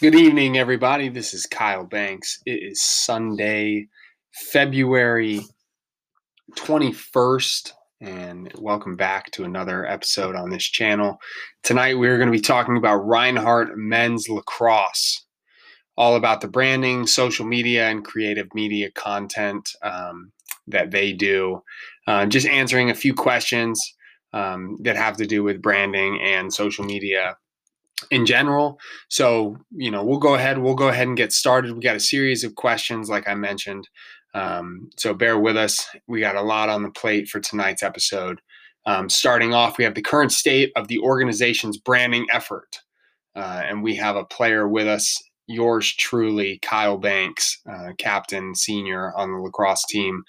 Good evening, everybody. This is Kyle Banks. It is Sunday, February 21st, and welcome back to another episode on this channel. Tonight, we're going to be talking about Reinhardt Men's Lacrosse, all about the branding, social media, and creative media content um, that they do. Uh, just answering a few questions um, that have to do with branding and social media in general. So, you know, we'll go ahead, we'll go ahead and get started. We got a series of questions, like I mentioned. Um, so bear with us. We got a lot on the plate for tonight's episode. Um, starting off, we have the current state of the organization's branding effort. Uh, and we have a player with us, yours truly, Kyle Banks, uh, captain, senior on the lacrosse team.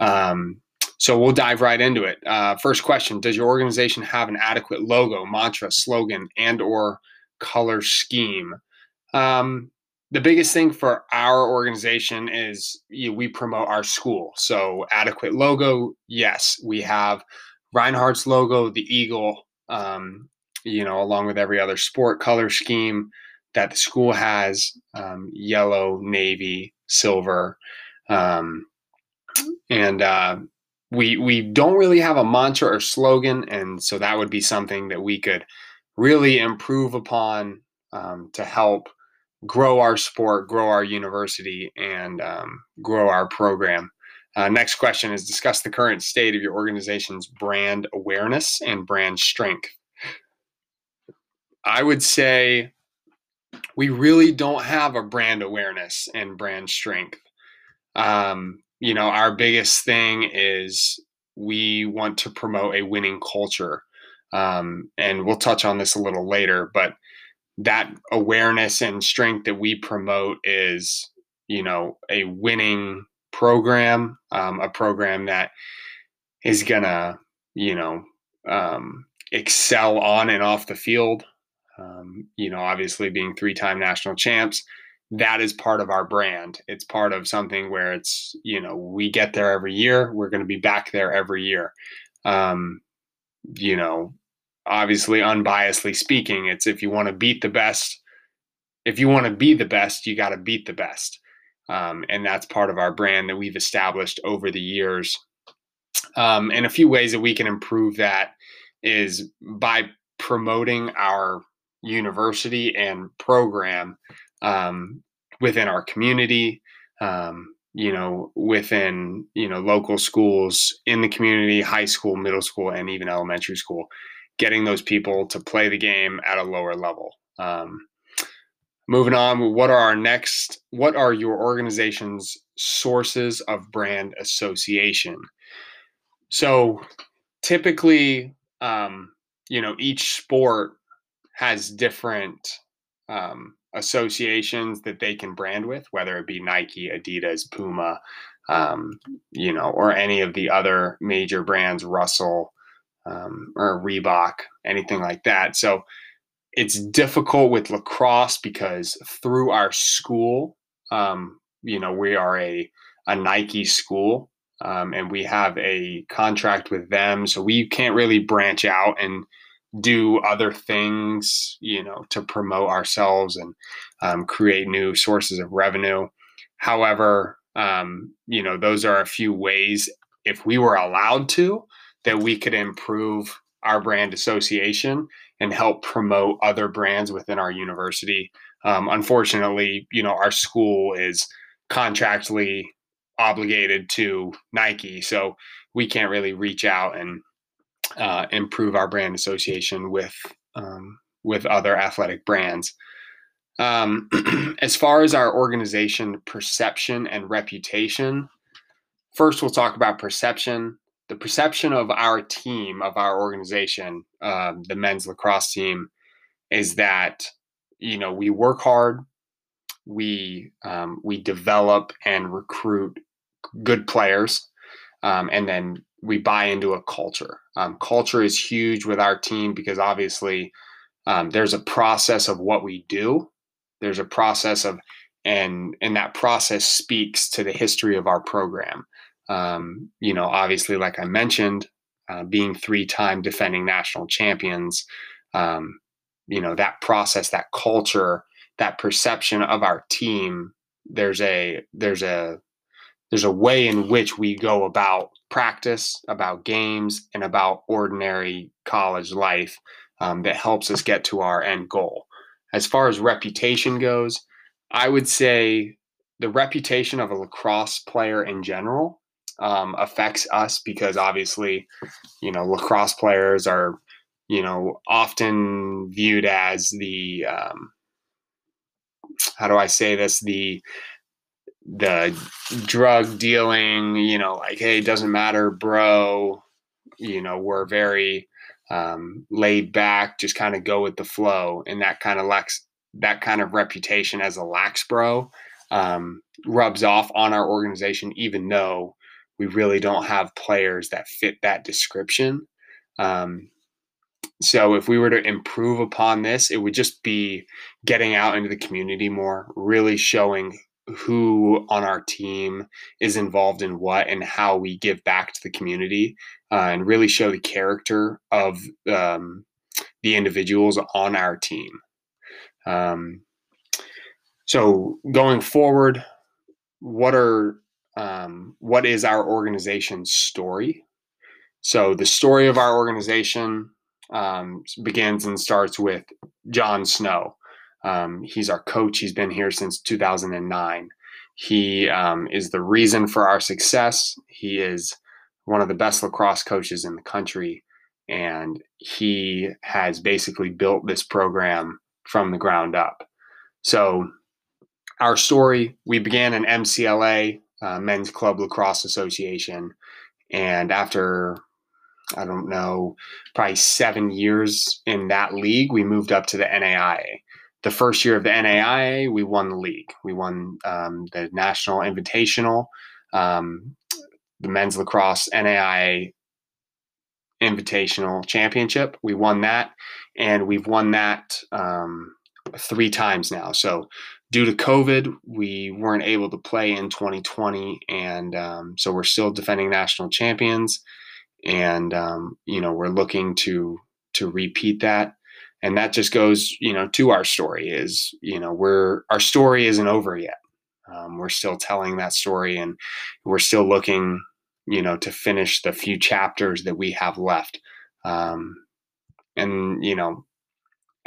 Um, so we'll dive right into it. Uh, first question: Does your organization have an adequate logo, mantra, slogan, and/or color scheme? Um, the biggest thing for our organization is you know, we promote our school. So adequate logo, yes, we have Reinhardt's logo, the eagle, um, you know, along with every other sport color scheme that the school has, um, yellow, navy, silver, um, and uh, we we don't really have a mantra or slogan, and so that would be something that we could really improve upon um, to help grow our sport, grow our university, and um, grow our program. Uh, next question is discuss the current state of your organization's brand awareness and brand strength. I would say we really don't have a brand awareness and brand strength. Um, you know, our biggest thing is we want to promote a winning culture. Um, and we'll touch on this a little later, but that awareness and strength that we promote is, you know, a winning program, um, a program that is gonna, you know, um, excel on and off the field. Um, you know, obviously being three-time national champs, that is part of our brand. It's part of something where it's, you know, we get there every year. We're going to be back there every year. Um, you know, obviously, unbiasedly speaking, it's if you want to beat the best, if you want to be the best, you got to beat the best. Um, and that's part of our brand that we've established over the years. Um, and a few ways that we can improve that is by promoting our university and program um, within our community, um, you know, within you know local schools in the community, high school, middle school, and even elementary school, getting those people to play the game at a lower level. Um, moving on, what are our next? What are your organization's sources of brand association? So, typically, um, you know, each sport has different um, associations that they can brand with, whether it be Nike, Adidas, Puma, um, you know, or any of the other major brands, Russell um, or Reebok, anything like that. So it's difficult with lacrosse because through our school, um, you know, we are a, a Nike school. Um, and we have a contract with them, so we can't really branch out and do other things, you know, to promote ourselves and um, create new sources of revenue. However, um, you know, those are a few ways, if we were allowed to, that we could improve our brand association and help promote other brands within our university. Um, unfortunately, you know, our school is contractually obligated to Nike, so we can't really reach out and uh, improve our brand association with um, with other athletic brands. Um, as far as our organization perception and reputation, first we'll talk about perception. The perception of our team, of our organization, uh, the men's lacrosse team, is that you know we work hard, we um, we develop and recruit good players, um, and then we buy into a culture. Um, culture is huge with our team because obviously um, there's a process of what we do. There's a process of, and and that process speaks to the history of our program. Um, you know, obviously, like I mentioned, uh, being three-time defending national champions, um, you know, that process, that culture that perception of our team there's a there's a there's a way in which we go about practice about games and about ordinary college life um, that helps us get to our end goal as far as reputation goes i would say the reputation of a lacrosse player in general um, affects us because obviously, you know, lacrosse players are, you know, often viewed as the, um, how do I say this? The, the drug dealing, you know, like, hey, it doesn't matter, bro. You know, we're very um, laid back, just kind of go with the flow, and that kind of lacks that kind of reputation as a lax bro um, rubs off on our organization, even though we really don't have players that fit that description. Um, so if we were to improve upon this, it would just be getting out into the community more, really showing who on our team is involved in what and how we give back to the community uh, and really show the character of um, the individuals on our team. Um, so going forward, what are um, what is our organization's story? So the story of our organization um, begins and starts with John Snow. Um, he's our coach. He's been here since 2009. He um, is the reason for our success. He is one of the best lacrosse coaches in the country, and he has basically built this program from the ground up. So our story, we began in MCLA, uh, Men's Club Lacrosse Association. And after, I don't know, probably seven years in that league, we moved up to the NAIA. The first year of the NAIA, we won the league. We won um, the National Invitational, um, the Men's Lacrosse NAIA Invitational Championship. We won that, and we've won that um, three times now. So due to COVID, we weren't able to play in 2020, and um, so we're still defending national champions, and um, you know we're looking to to repeat that, and that just goes you know to our story is you know we're our story isn't over yet. Um, we're still telling that story, and we're still looking you know to finish the few chapters that we have left, um, and you know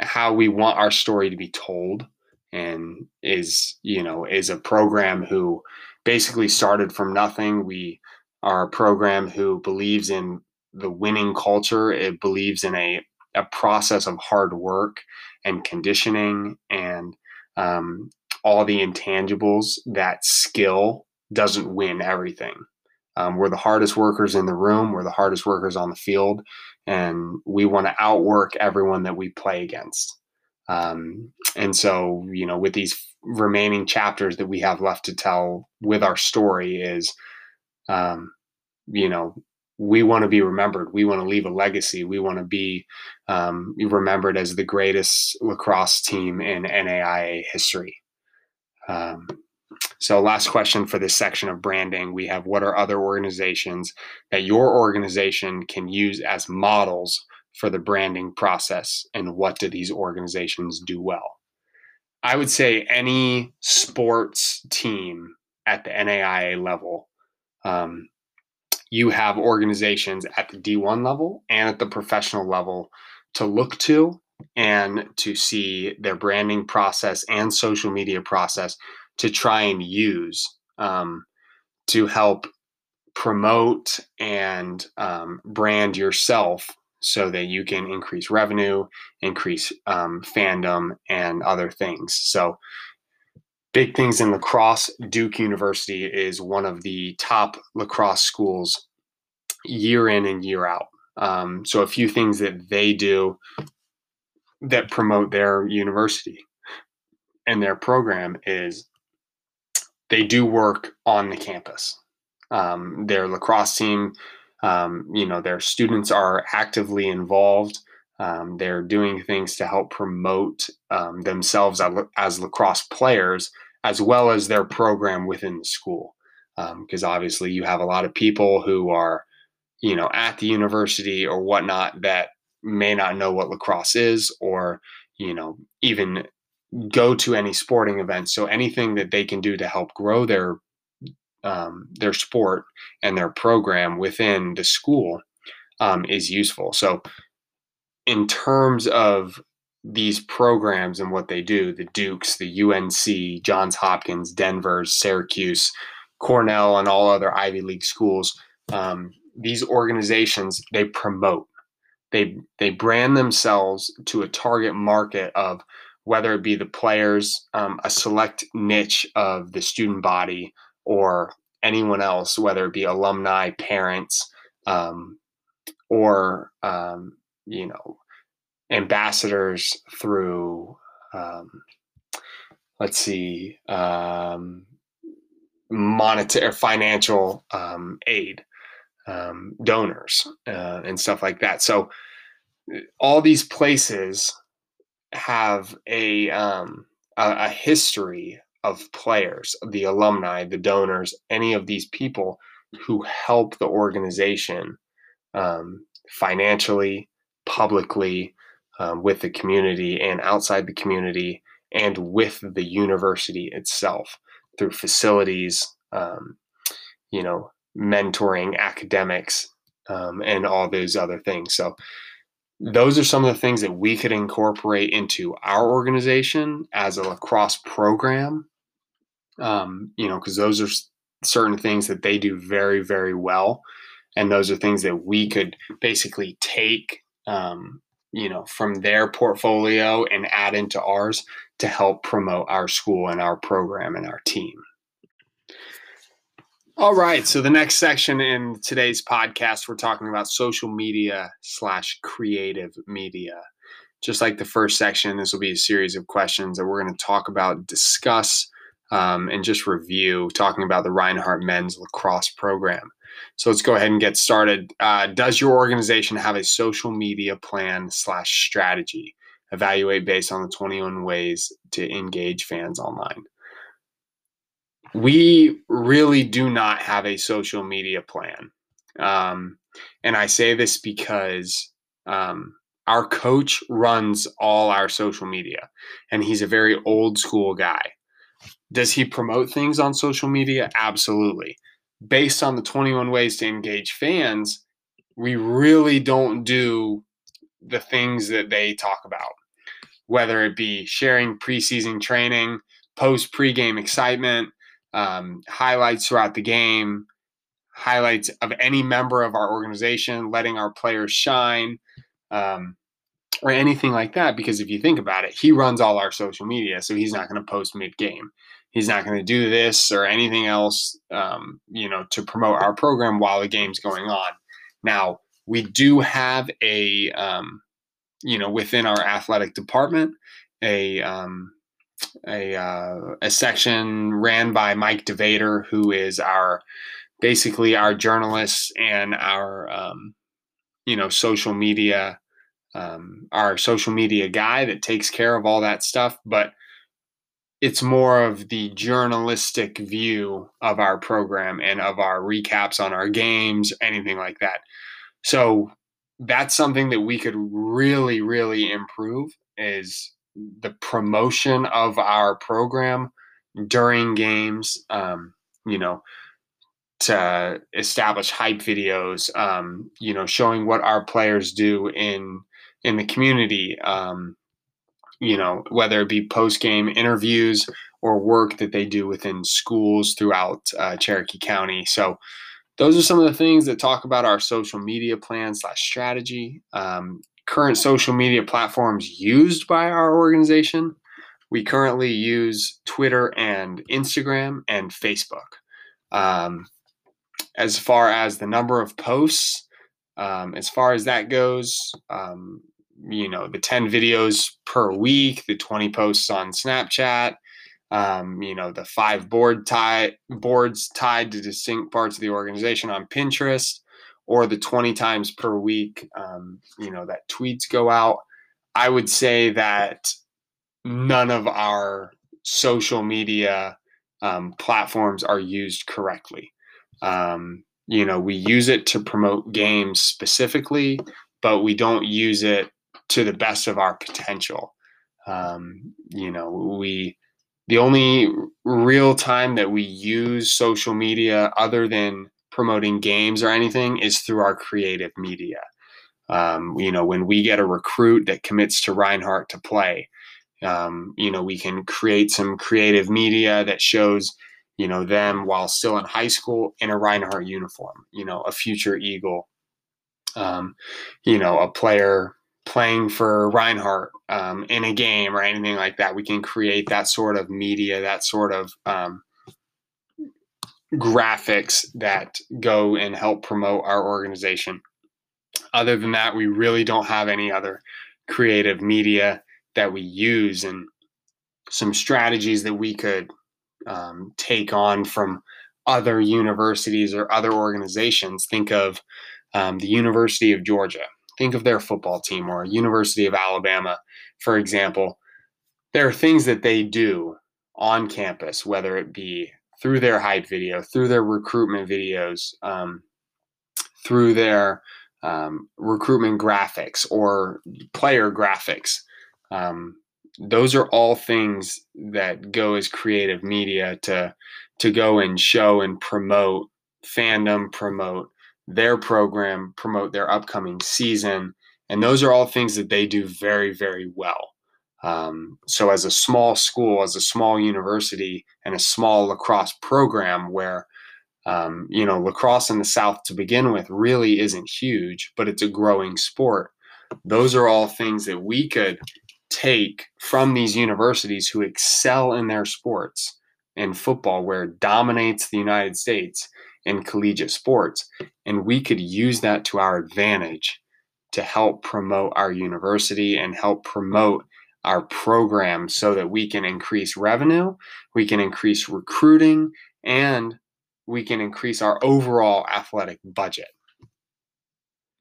how we want our story to be told and is you know is a program who basically started from nothing. We are a program who believes in the winning culture. It believes in a, a process of hard work and conditioning and um, all the intangibles that skill doesn't win everything. Um, we're the hardest workers in the room we're the hardest workers on the field and we want to outwork everyone that we play against. Um, and so, you know, with these remaining chapters that we have left to tell with our story is, um, you know, we want to be remembered. We want to leave a legacy. We want to be um, remembered as the greatest lacrosse team in NAIA history. Um, so, last question for this section of branding we have what are other organizations that your organization can use as models for the branding process and what do these organizations do well? I would say any sports team at the NAIA level, um, you have organizations at the D1 level and at the professional level to look to and to see their branding process and social media process to try and use um, to help promote and um, brand yourself so that you can increase revenue, increase um, fandom, and other things. So, big things in lacrosse. Duke University is one of the top lacrosse schools year in and year out. Um, so, a few things that they do that promote their university and their program is they do work on the campus. Um, their lacrosse team um, you know their students are actively involved um, they're doing things to help promote um, themselves as, as, lacrosse players as well as their program within the school because um, obviously you have a lot of people who are you know at the university or whatnot that may not know what lacrosse is or you know even go to any sporting events. So anything that they can do to help grow their um, their sport and their program within the school um, is useful. So in terms of these programs and what they do, the Dukes, the UNC, Johns Hopkins, Denver, Syracuse, Cornell, and all other Ivy League schools, um, these organizations they promote, they they brand themselves to a target market of whether it be the players, um, a select niche of the student body, or anyone else, whether it be alumni, parents, um, or um, you know ambassadors through um, let's see um, monetary financial um, aid um, donors uh, and stuff like that. So all these places have a, um, a, a history of players the alumni the donors any of these people who help the organization um, financially publicly um, with the community and outside the community and with the university itself through facilities, um, you know, mentoring academics, um, and all those other things. So, those are some of the things that we could incorporate into our organization as a lacrosse program. Um, you know, because those are certain things that they do very, very well. And those are things that we could basically take um, you know from their portfolio and add into ours to help promote our school and our program and our team. All right so the next section in today's podcast we're talking about social media slash creative media. Just like the first section this will be a series of questions that we're going to talk about discuss um, and just review talking about the reinhardt men's lacrosse program so let's go ahead and get started. Uh, does your organization have a social media plan slash strategy? Evaluate based on the 21 ways to engage fans online. We really do not have a social media plan. Um, and I say this because um, our coach runs all our social media, and he's a very old school guy. Does he promote things on social media? Absolutely based on the 21 ways to engage fans, we really don't do the things that they talk about, whether it be sharing preseason training, post pregame excitement, um, highlights throughout the game, highlights of any member of our organization, letting our players shine, um, or anything like that. Because if you think about it, he runs all our social media, so he's not going to post mid game he's not going to do this or anything else, um, you know, to promote our program while the game's going on. Now, we do have a, um, you know, within our athletic department, a, um, a, uh, a section ran by Mike DeVader, who is our basically our journalist and our, um, you know, social media, um, our social media guy that takes care of all that stuff. But it's more of the journalistic view of our program and of our recaps on our games, anything like that. So that's something that we could really, really improve is the promotion of our program during games. Um, you know, to establish hype videos. Um, you know, showing what our players do in in the community. Um, you know, whether it be post game interviews or work that they do within schools throughout uh, Cherokee County. So, those are some of the things that talk about our social media plan slash strategy. Um, current social media platforms used by our organization. We currently use Twitter and Instagram and Facebook. Um, as far as the number of posts, um, as far as that goes, um, you know the 10 videos per week the 20 posts on snapchat um, you know the five board tie boards tied to distinct parts of the organization on pinterest or the 20 times per week um, you know that tweets go out. I would say that none of our social media um, platforms are used correctly. Um, you know we use it to promote games specifically but we don't use it to the best of our potential. Um, you know, we the only real time that we use social media other than promoting games or anything is through our creative media. Um, you know, when we get a recruit that commits to Reinhardt to play, um, you know, we can create some creative media that shows, you know, them while still in high school in a Reinhardt uniform, you know, a future Eagle, um, you know, a player playing for Reinhardt um, in a game or anything like that. We can create that sort of media, that sort of um, graphics that go and help promote our organization. Other than that, we really don't have any other creative media that we use and some strategies that we could um, take on from other universities or other organizations. Think of um, the University of Georgia. Think of their football team or University of Alabama, for example. There are things that they do on campus, whether it be through their hype video, through their recruitment videos, um, through their um, recruitment graphics or player graphics. Um, those are all things that go as creative media to to go and show and promote fandom, promote their program, promote their upcoming season, and those are all things that they do very, very well. Um, so, as a small school, as a small university, and a small lacrosse program where um, you know, lacrosse in the South to begin with really isn't huge, but it's a growing sport. Those are all things that we could take from these universities who excel in their sports in football, where it dominates the United States in collegiate sports. And we could use that to our advantage to help promote our university and help promote our program so that we can increase revenue, we can increase recruiting, and we can increase our overall athletic budget.